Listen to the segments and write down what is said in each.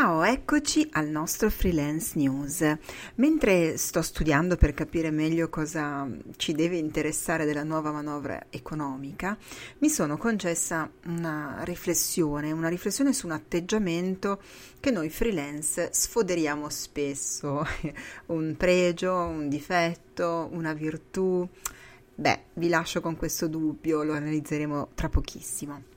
Ciao, eccoci al nostro freelance news. Mentre sto studiando per capire meglio cosa ci deve interessare della nuova manovra economica, mi sono concessa una riflessione, una riflessione su un atteggiamento che noi freelance sfoderiamo spesso, un pregio, un difetto, una virtù. Beh, vi lascio con questo dubbio, lo analizzeremo tra pochissimo.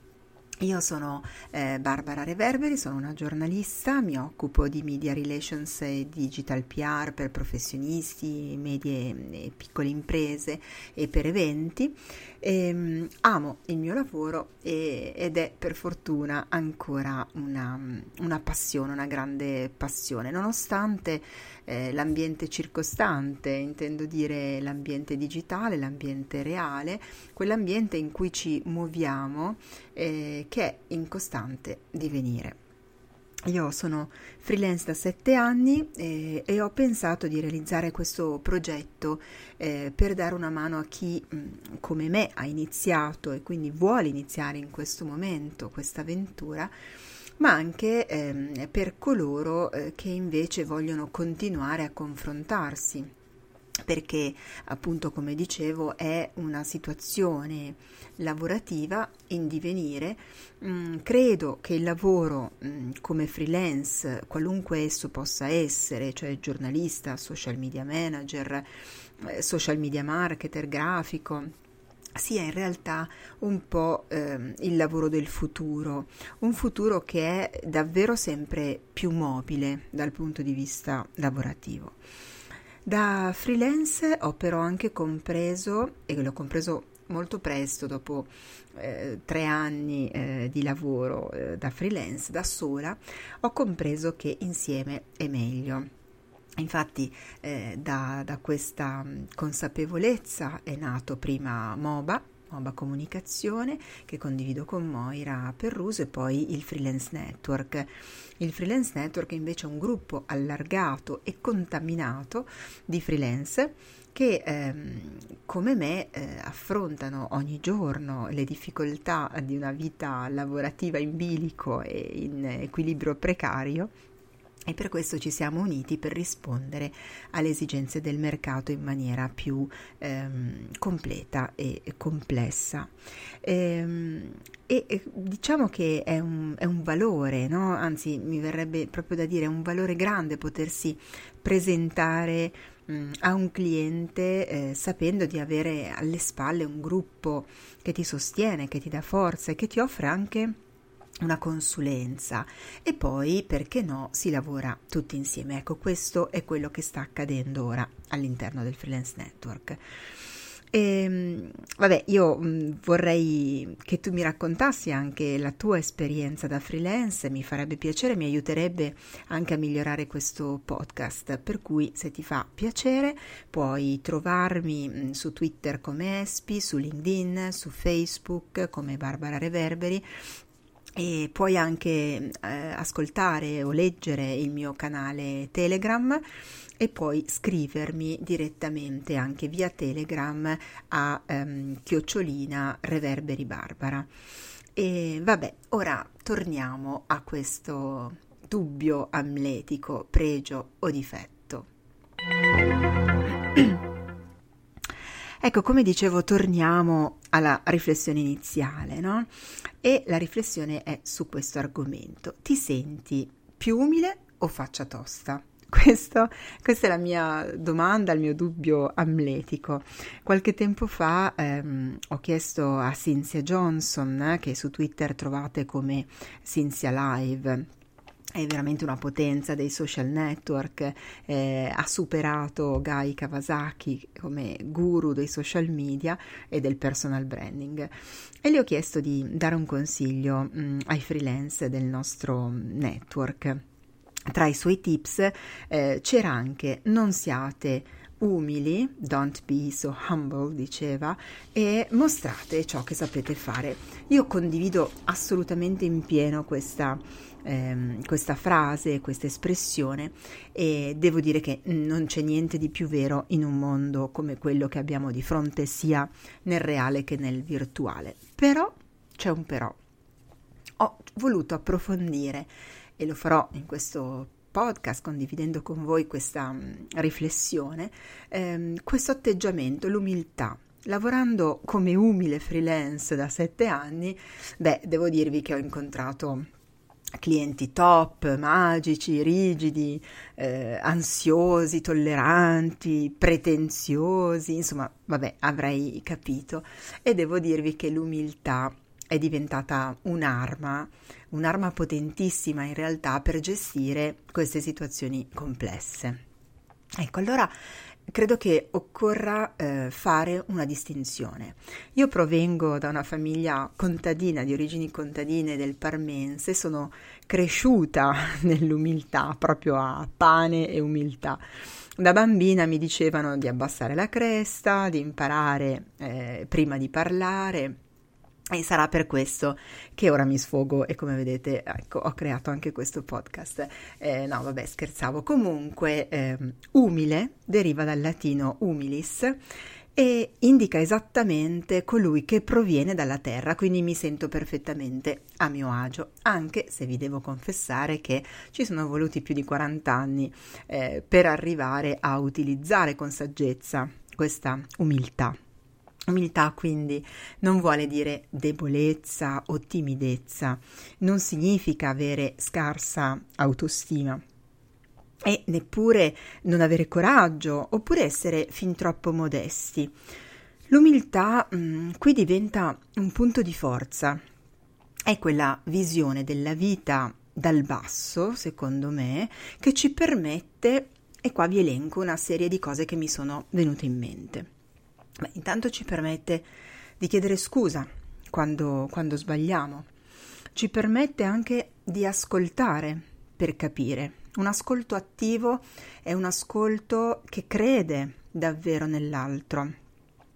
Io sono eh, Barbara Reverberi, sono una giornalista, mi occupo di media relations e digital PR per professionisti, medie e piccole imprese e per eventi. E, ehm, amo il mio lavoro e, ed è per fortuna ancora una, una, passione, una grande passione, nonostante eh, l'ambiente circostante, intendo dire l'ambiente digitale, l'ambiente reale, quell'ambiente in cui ci muoviamo eh, che è in costante divenire. Io sono freelance da sette anni e, e, ho pensato di realizzare questo progetto eh, per dare una mano a chi mh, come me ha iniziato e quindi vuole iniziare in questo momento questa avventura, ma anche eh, per coloro eh, che invece vogliono continuare a confrontarsi perché appunto come dicevo è una situazione lavorativa in divenire. Mm, credo che il lavoro mm, come freelance, qualunque esso possa essere, cioè giornalista, social media manager, eh, social media marketer, grafico, sia in realtà un po' eh, il lavoro del futuro, un futuro che è davvero sempre più mobile dal punto di vista lavorativo. Da freelance ho però anche compreso, e l'ho compreso molto presto, dopo eh, tre anni eh, di lavoro eh, da freelance, da sola, ho compreso che insieme è meglio. Infatti eh, da, da questa consapevolezza è nato prima MOBA, Moba Comunicazione che condivido con Moira Perruso e poi il Freelance Network. Il Freelance Network invece è un gruppo allargato e contaminato di freelance che ehm, come me eh, affrontano ogni giorno le difficoltà di una vita lavorativa in bilico e in equilibrio precario e per questo ci siamo uniti per rispondere alle esigenze del mercato in maniera più ehm, completa e complessa. Ehm, e, diciamo che è un, è un valore, no? anzi mi verrebbe proprio da dire, è un valore grande potersi presentare mh, a un cliente eh, sapendo di avere alle spalle un gruppo che ti sostiene, che ti dà forza e che ti offre anche una consulenza. E poi perché no si lavora tutti insieme. Ecco questo è quello che sta accadendo ora all'interno del freelance network. E, ehm, vabbè io mh, vorrei che tu mi raccontassi anche la tua esperienza da freelance. Mi farebbe piacere mi aiuterebbe anche a migliorare questo podcast. Per cui se ti fa piacere puoi trovarmi mh, su twitter come espi su linkedin su facebook come barbara reverberi e puoi anche eh, ascoltare o leggere il mio canale Telegram e poi scrivermi direttamente anche via Telegram a ehm, chiocciolina reverberi barbara. E vabbè, ora torniamo a questo dubbio amletico, pregio o difetto. Ecco, come dicevo, torniamo alla riflessione iniziale, no? E la riflessione è su questo argomento. Ti senti più umile o faccia tosta? Questo, questa è la mia domanda, il mio dubbio amletico. Qualche tempo fa ehm, ho chiesto a Cynthia Johnson, eh, che su Twitter trovate come Cynthia Live, è veramente una potenza dei social network, eh, ha superato Guy Kawasaki come guru dei social media e del personal branding. E le ho chiesto di dare un consiglio mh, mm, ai freelance del nostro network. Tra i suoi tips eh, c'era anche non siate umili, don't be so humble, diceva, e mostrate ciò che sapete fare. Io condivido assolutamente in pieno questa ehm, questa frase, questa espressione e devo dire che non c'è niente di più vero in un mondo come quello che abbiamo di fronte sia nel reale che nel virtuale. Però c'è un però. Ho voluto approfondire e lo farò in questo podcast condividendo con voi questa mm, riflessione, ehm, questo atteggiamento, l'umiltà. Lavorando come umile freelance da sette anni, beh, devo dirvi che ho incontrato clienti top, magici, rigidi, eh, ansiosi, tolleranti, pretenziosi, insomma, vabbè, avrei capito. E devo dirvi che l'umiltà è diventata un'arma, un'arma potentissima in realtà per gestire queste situazioni complesse. Ecco, allora credo che occorra eh, fare una distinzione. Io provengo da una famiglia contadina, di origini contadine del Parmense, sono cresciuta nell'umiltà, proprio a pane e umiltà. Da bambina mi dicevano di abbassare la cresta, di imparare eh, prima di parlare, e sarà per questo che ora mi sfogo e come vedete ecco, ho creato anche questo podcast. Eh, no, vabbè, scherzavo. Comunque, eh, umile deriva dal latino humilis e indica esattamente colui che proviene dalla terra, quindi mi sento perfettamente a mio agio, anche se vi devo confessare che ci sono voluti più di 40 anni eh, per arrivare a utilizzare con saggezza questa umiltà. Umiltà quindi non vuole dire debolezza o timidezza, non significa avere scarsa autostima e neppure non avere coraggio oppure essere fin troppo modesti. L'umiltà mh, mm, qui diventa un punto di forza, è quella visione della vita dal basso, secondo me, che ci permette, e qua vi elenco una serie di cose che mi sono venute in mente. Beh, intanto ci permette di chiedere scusa quando, quando sbagliamo, ci permette anche di ascoltare per capire. Un ascolto attivo è un ascolto che crede davvero nell'altro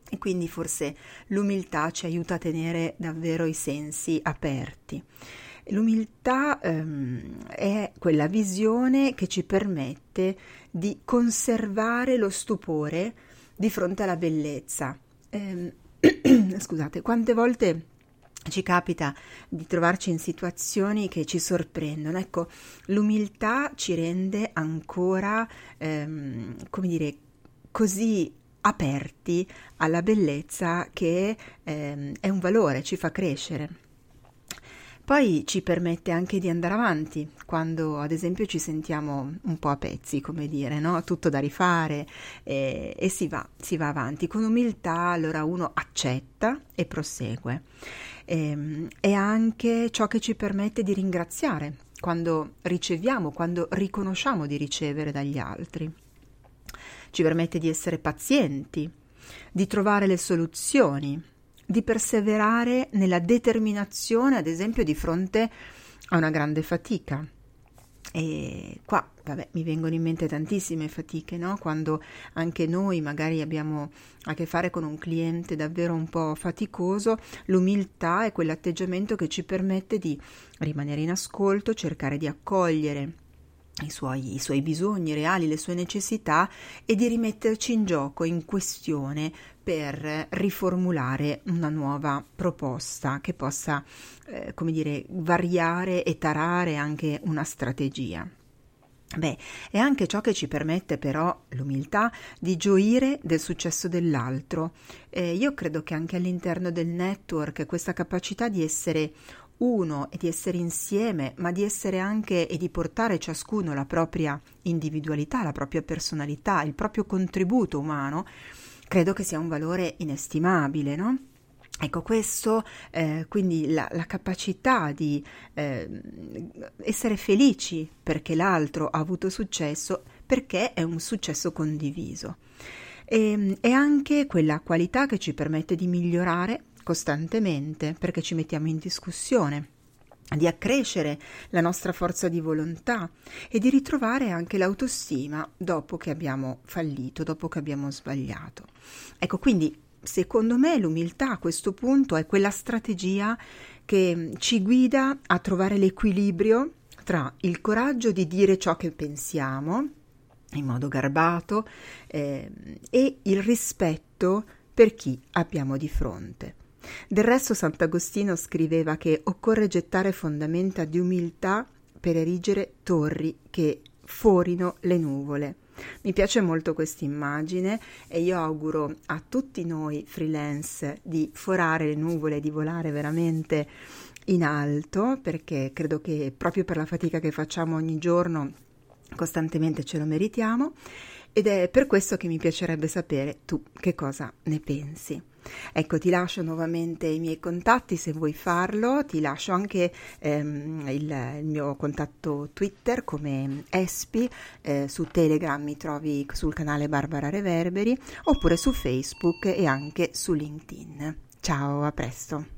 e quindi forse l'umiltà ci aiuta a tenere davvero i sensi aperti. L'umiltà ehm, è quella visione che ci permette di conservare lo stupore di fronte alla bellezza. Eh, scusate, quante volte ci capita di trovarci in situazioni che ci sorprendono. Ecco, l'umiltà ci rende ancora, ehm, come dire, così aperti alla bellezza che ehm, è un valore, ci fa crescere. Poi ci permette anche di andare avanti quando ad esempio ci sentiamo un po' a pezzi, come dire, no? tutto da rifare e, e si, va, si va avanti. Con umiltà allora uno accetta e prosegue. Ehm, è anche ciò che ci permette di ringraziare quando riceviamo, quando riconosciamo di ricevere dagli altri. Ci permette di essere pazienti, di trovare le soluzioni di perseverare nella determinazione, ad esempio, di fronte a una grande fatica. E qua, vabbè, mi vengono in mente tantissime fatiche, no? Quando anche noi magari abbiamo a che fare con un cliente davvero un po' faticoso, l'umiltà è quell'atteggiamento che ci permette di rimanere in ascolto, cercare di accogliere i suoi, i suoi, bisogni reali, le sue necessità e di rimetterci in gioco, in questione per riformulare una nuova proposta che possa, eh, come dire, variare e tarare anche una strategia. Beh, è anche ciò che ci permette però l'umiltà di gioire del successo dell'altro. Eh, io credo che anche all'interno del network questa capacità di essere uno e di essere insieme, ma di essere anche e di portare ciascuno la propria individualità, la propria personalità, il proprio contributo umano, credo che sia un valore inestimabile, no? Ecco, questo, eh, quindi la, la, capacità di eh, essere felici perché l'altro ha avuto successo, perché è un successo condiviso. E, è anche quella qualità che ci permette di migliorare costantemente perché ci mettiamo in discussione di accrescere la nostra forza di volontà e di ritrovare anche l'autostima dopo che abbiamo fallito, dopo che abbiamo sbagliato. Ecco, quindi secondo me l'umiltà a questo punto è quella strategia che ci guida a trovare l'equilibrio tra il coraggio di dire ciò che pensiamo in modo garbato eh, e il rispetto per chi abbiamo di fronte. Del resto Sant'Agostino scriveva che occorre gettare fondamenta di umiltà per erigere torri che forino le nuvole. Mi piace molto questa immagine e io auguro a tutti noi freelance di forare le nuvole, di volare veramente in alto, perché credo che proprio per la fatica che facciamo ogni giorno costantemente ce lo meritiamo ed è per questo che mi piacerebbe sapere tu che cosa ne pensi. Ecco, ti lascio nuovamente i miei contatti se vuoi farlo, ti lascio anche ehm, il, il, mio contatto Twitter come Espi, eh, su Telegram mi trovi sul canale Barbara Reverberi oppure su Facebook e anche su LinkedIn. Ciao, a presto.